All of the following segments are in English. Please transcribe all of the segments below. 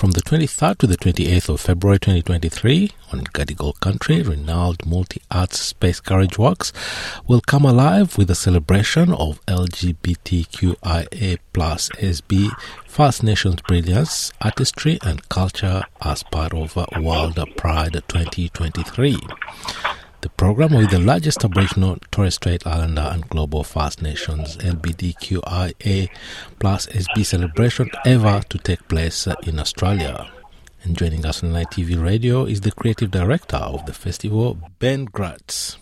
from the 23rd to the 28th of February 2023 on Gadigal Country, renowned multi-arts space carriage works will come alive with a celebration of LGBTQIA plus SB First Nations brilliance, artistry and culture as part of World Pride 2023. The program will be the largest Aboriginal Torres Strait Islander and Global First Nations LGBTQIA plus SB celebration ever to take place in Australia. And joining us on NITV Radio is the creative director of the festival, Ben Graetz.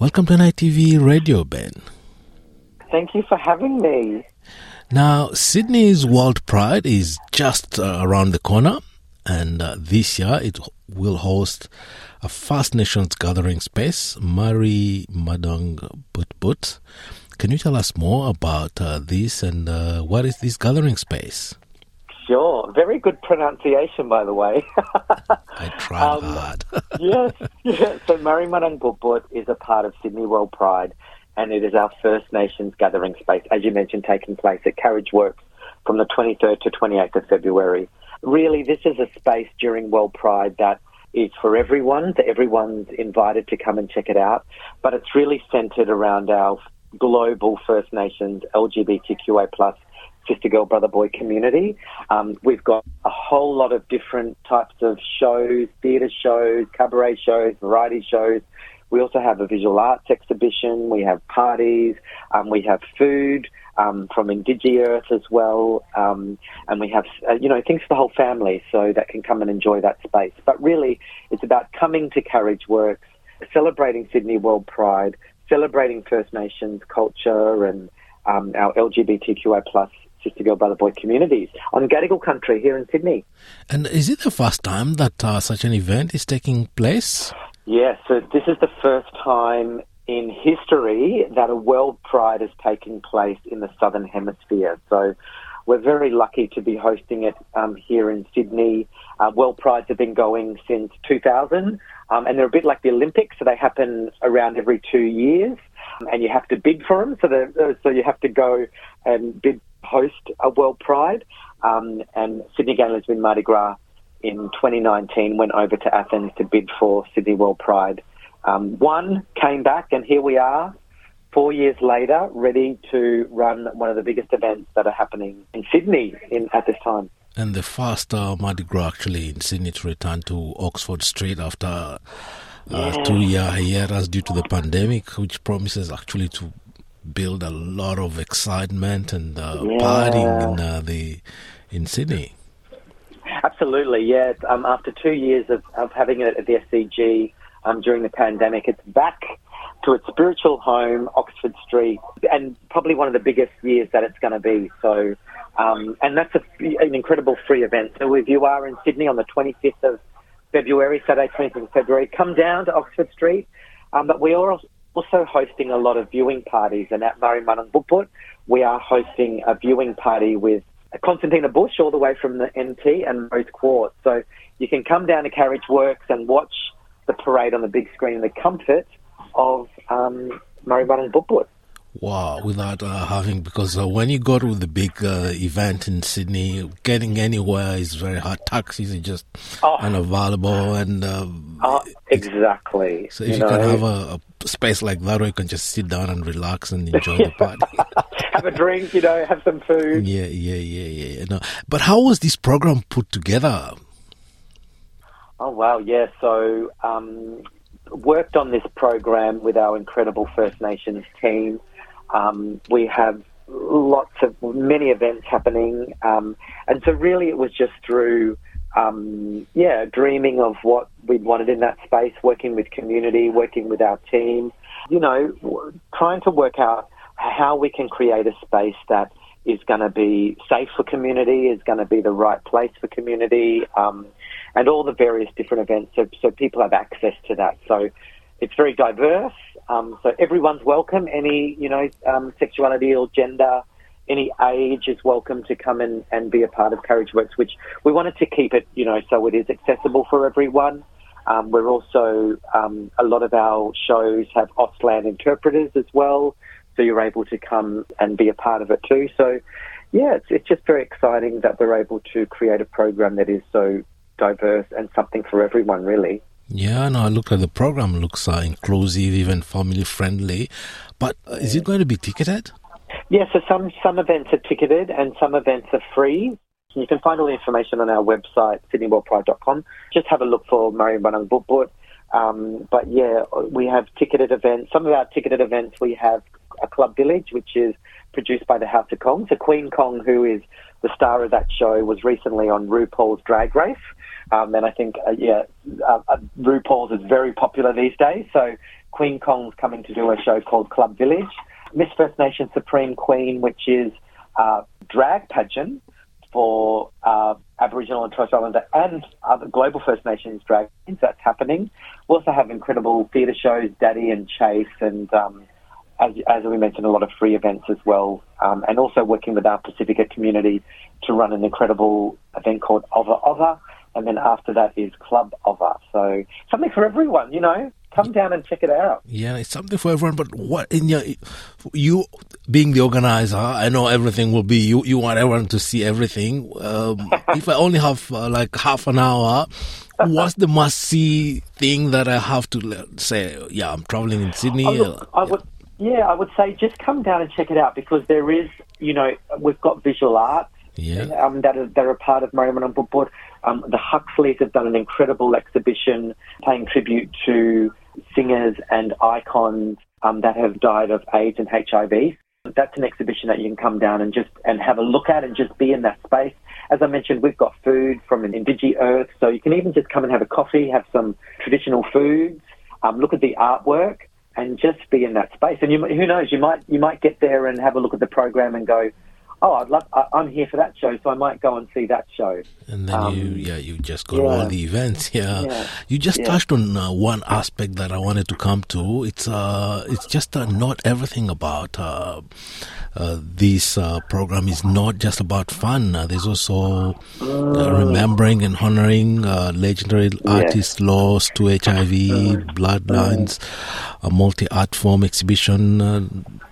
Welcome to NITV Radio, Ben. Thank you for having me. Now, Sydney's World Pride is just uh, around the corner, and uh, this year it will host a First Nations gathering space, Marri Madung Butbut Can you tell us more about uh, this and uh, what is this gathering space? Sure. Very good pronunciation, by the way. I tried um, hard. yes, yes. So Marri Madung Butbut is a part of Sydney World Pride, and it is our First Nations gathering space, as you mentioned, taking place at Carriage Works from the 23rd to 28th of February. Really, this is a space during World Pride that is for everyone. That everyone's invited to come and check it out. But it's really centered around our global First Nations LGBTQA plus sister girl brother boy community. Um, we've got a whole lot of different types of shows, theatre shows, cabaret shows, variety shows. We also have a visual arts exhibition. We have parties. Um, we have food um, from Earth as well, um, and we have uh, you know things for the whole family, so that can come and enjoy that space. But really, it's about coming to Carriage Works, celebrating Sydney World Pride, celebrating First Nations culture and um, our LGBTQI plus sister girl brother boy communities on Gadigal country here in Sydney. And is it the first time that uh, such an event is taking place? Yes, so this is the first time in history that a World Pride is taking place in the Southern Hemisphere. So we're very lucky to be hosting it um, here in Sydney. Uh, World Prides have been going since 2000, um, and they're a bit like the Olympics, so they happen around every two years, and you have to bid for them. So, uh, so you have to go and bid host a World Pride. Um, and Sydney Gay Lesbian Mardi Gras in 2019 went over to Athens to bid for Sydney World Pride. Um, one came back, and here we are, four years later, ready to run one of the biggest events that are happening in Sydney in, at this time. And the first uh, Mardi Gras actually in Sydney to return to Oxford Street after uh, yeah. two year hiatus due to the pandemic, which promises actually to build a lot of excitement and uh, yeah. partying in uh, the in Sydney. Absolutely, yeah. Um, after two years of, of having it at the SCG, um, during the pandemic. It's back to its spiritual home, Oxford Street, and probably one of the biggest years that it's going to be. So, um, and that's a, an incredible free event. So if you are in Sydney on the 25th of February, Saturday 25th of February, come down to Oxford Street. Um, but we are also hosting a lot of viewing parties, and at Marri Madung Butbut, we are hosting a viewing party with Constantina Bush all the way from the NT and Rose Quartz. So you can come down to Carriage Works and watch the parade on the big screen in the comfort of um, Murray Booklet. Wow, without uh, having, because uh, when you go to the big uh, event in Sydney, getting anywhere is very hard. Taxis are just oh. unavailable, and um, oh, exactly. So if you, you know, can have a, a, space like that, where you can just sit down and relax and enjoy the party, have a drink, you know, have some food. Yeah, yeah, yeah, yeah. No, but how was this program put together? Oh wow, yeah. So um, worked on this program with our incredible First Nations team. Um, we have lots of many events happening, um, and so really it was just through um, yeah dreaming of what we wanted in that space, working with community, working with our team, you know, trying to work out how we can create a space that is going to be safe for community, is going to be the right place for community, um, and all the various different events so, so people have access to that. So it's very diverse. Um, so everyone's welcome. Any, you know, um, sexuality or gender, any age is welcome to come in and be a part of Carriage Works, which we wanted to keep it, you know, so it is accessible for everyone. Um, we're also, um, a lot of our shows have Auslan interpreters as well so you're able to come and be a part of it too. So, yeah, it's, it's just very exciting that we're able to create a program that is so diverse and something for everyone, really. Yeah, no, I look at the program. looks uh, inclusive, even family friendly. But uh, is it going to be ticketed? Yeah, so some some events are ticketed and some events are free. You can find all the information on our website, sydneyworldpride.com. Just have a look for Maribyrnong Put Um, but yeah, we have ticketed events. Some of our ticketed events, we have Club Village, which is produced by the House of Kong. So Queen Kong, who is the star of that show, was recently on RuPaul's Drag Race. Um, and I think, uh, yeah, uh, uh, RuPaul's is very popular these days. So Queen Kong's coming to do a show called Club Village. Miss First Nation Supreme Queen, which is a drag pageant for uh, Aboriginal and Torres Islander and other global First Nations drag queens. That's happening. We also have incredible theatre shows, Daddy and Chase, and um, as, as, we mentioned, a lot of free events as well. Um, and also working with our Pacifica community to run an incredible event called Ova Ova, and then after that is Club Ova. So something for everyone, you know. Come down and check it out. Yeah, it's something for everyone. But what in your you being the organizer, I know everything will be you. You want everyone to see everything. Um, if I only have uh, like half an hour, what's the must see thing that I have to say? Yeah, I'm traveling in Sydney. Oh, look, I would, yeah, I would say just come down and check it out because there is, you know, we've got visual arts yeah. um, that, are, that are part of Marri Madung Butbut. Um, the Huxleys have done an incredible exhibition paying tribute to singers and icons um, that have died of AIDS and HIV. That's an exhibition that you can come down and just and have a look at and just be in that space. As I mentioned, we've got food from an Indigi Earth, so you can even just come and have a coffee, have some traditional foods, um, look at the artwork, and just be in that space. And you, who knows, you might you might get there and have a look at the program and go, oh, I'd love, I, am here for that show, so I might go and see that show. And then um, you, yeah, you just go yeah. to all the events. Yeah, yeah. you just yeah. touched on uh, one aspect that I wanted to come to. It's uh, it's just uh, not everything about uh, uh this uh, program is not just about fun. Uh, there's also mm. remembering and honoring legendary artists lost to HIV, bloodlines, a multi art form exhibition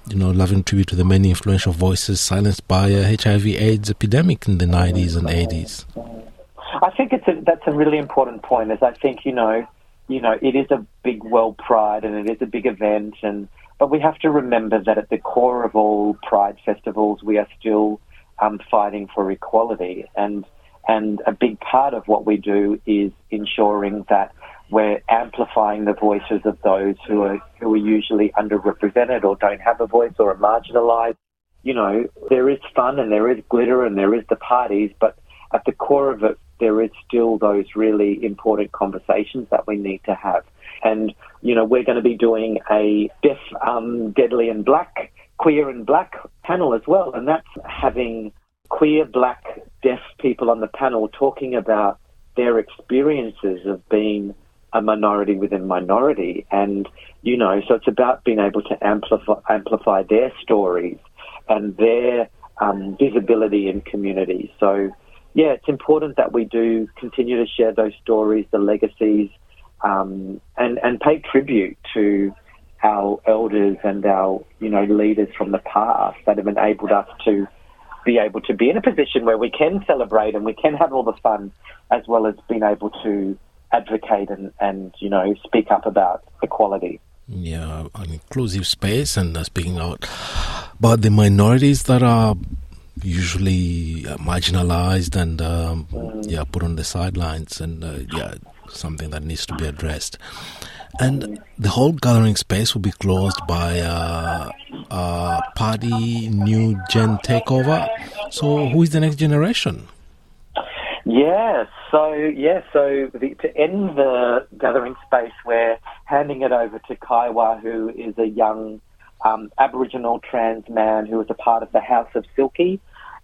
you know, loving tribute to the many influential voices silenced by a HIV/AIDS epidemic in the 90s and 80s. I think it's a, that's a really important point. As I think you know, you know, it is a big world pride and it is a big event, and but we have to remember that at the core of all pride festivals, we are still um, fighting for equality, and and a big part of what we do is ensuring that we're amplifying the voices of those who are who are usually underrepresented or don't have a voice or are marginalised. You know, there is fun and there is glitter and there is the parties, but at the core of it, there is still those really important conversations that we need to have. And you know, we're going to be doing a deaf, um, deadly, and black, queer and black panel as well, and that's having queer, black, deaf people on the panel talking about their experiences of being a minority within minority. And, you know, so it's about being able to amplify, amplify their stories and their um, visibility in communities. So, yeah, it's important that we do continue to share those stories, the legacies, um, and, and pay tribute to our elders and our, you know, leaders from the past that have enabled us to be able to be in a position where we can celebrate and we can have all the fun as well as being able to advocate and, and you know speak up about equality. Yeah, an inclusive space and uh, speaking out about the minorities that are usually uh, marginalized and um, mm. yeah put on the sidelines and uh, yeah something that needs to be addressed. And the whole gathering space will be closed by uh, a party new gen takeover. So, who is the next generation? Yeah, so yeah, so the, to end the gathering space, we're handing it over to Kaiwa, who is a young um, Aboriginal trans man who is a part of the House of Silky,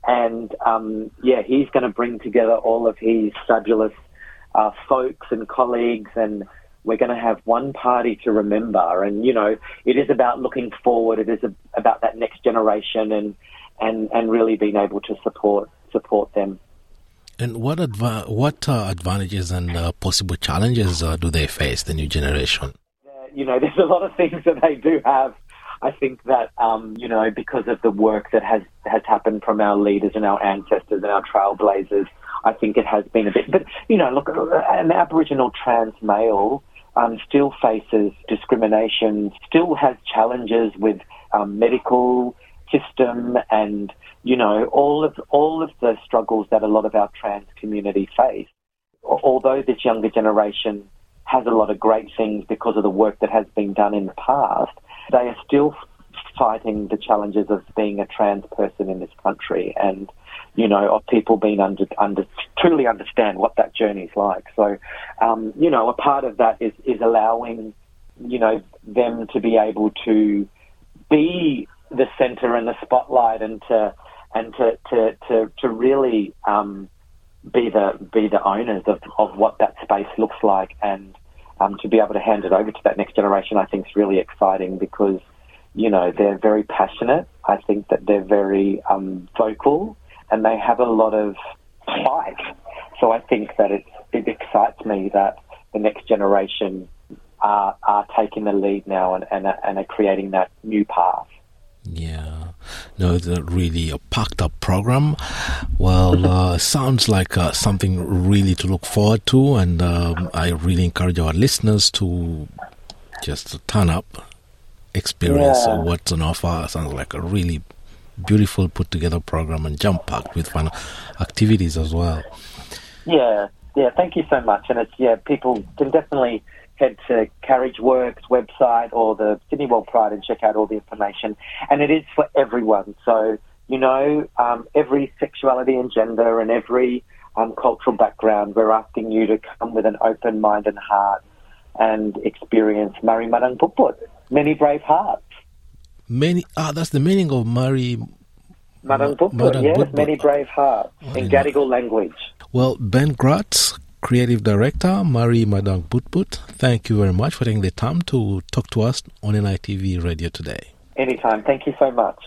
and um, yeah, he's going to bring together all of his fabulous uh, folks and colleagues, and we're going to have one party to remember. And you know, it is about looking forward. It is a, about that next generation, and and and really being able to support support them. And what adva- what uh, advantages and uh, possible challenges uh, do they face, the new generation? you know, there's a lot of things that they do have. I think that um, you know because of the work that has has happened from our leaders and our ancestors and our trailblazers, I think it has been a bit. But you know, look, an Aboriginal trans male um, still faces discrimination, still has challenges with um, medical system and you know all of all of the struggles that a lot of our trans community face. Although this younger generation has a lot of great things because of the work that has been done in the past, they are still fighting the challenges of being a trans person in this country and you know of people being under under truly understand what that journey is like so um, you know a part of that is is allowing you know them to be able to be the center and the spotlight and to and to to to, to really um, be the be the owners of, of what that space looks like and um, to be able to hand it over to that next generation, I think is really exciting because, you know, they're very passionate. I think that they're very um, vocal and they have a lot of fight. So I think that it, it excites me that the next generation are, are taking the lead now and, and, and are creating that new path. Yeah. No, it's a really a packed up program. Well, uh, sounds like uh, something really to look forward to, and um, I really encourage our listeners to just turn up, experience yeah. what's on offer. Sounds like a really beautiful put together program and jump packed with fun activities as well. Yeah, yeah. Thank you so much, and it's yeah, people can definitely head to Carriageworks website or the Sydney World Pride and check out all the information. And it is for everyone. So, you know, um, every sexuality and gender and every um, cultural background, we're asking you to come with an open mind and heart and experience Marri Madung Butbut, many brave hearts. Many, ah, that's the meaning of Marri Madung Butbut, yes, many brave hearts oh, in Gadigal language. Well, Ben Graetz, Creative Director Marri Madung Butbut, thank you very much for taking the time to talk to us on NITV Radio today. Anytime. Thank you so much.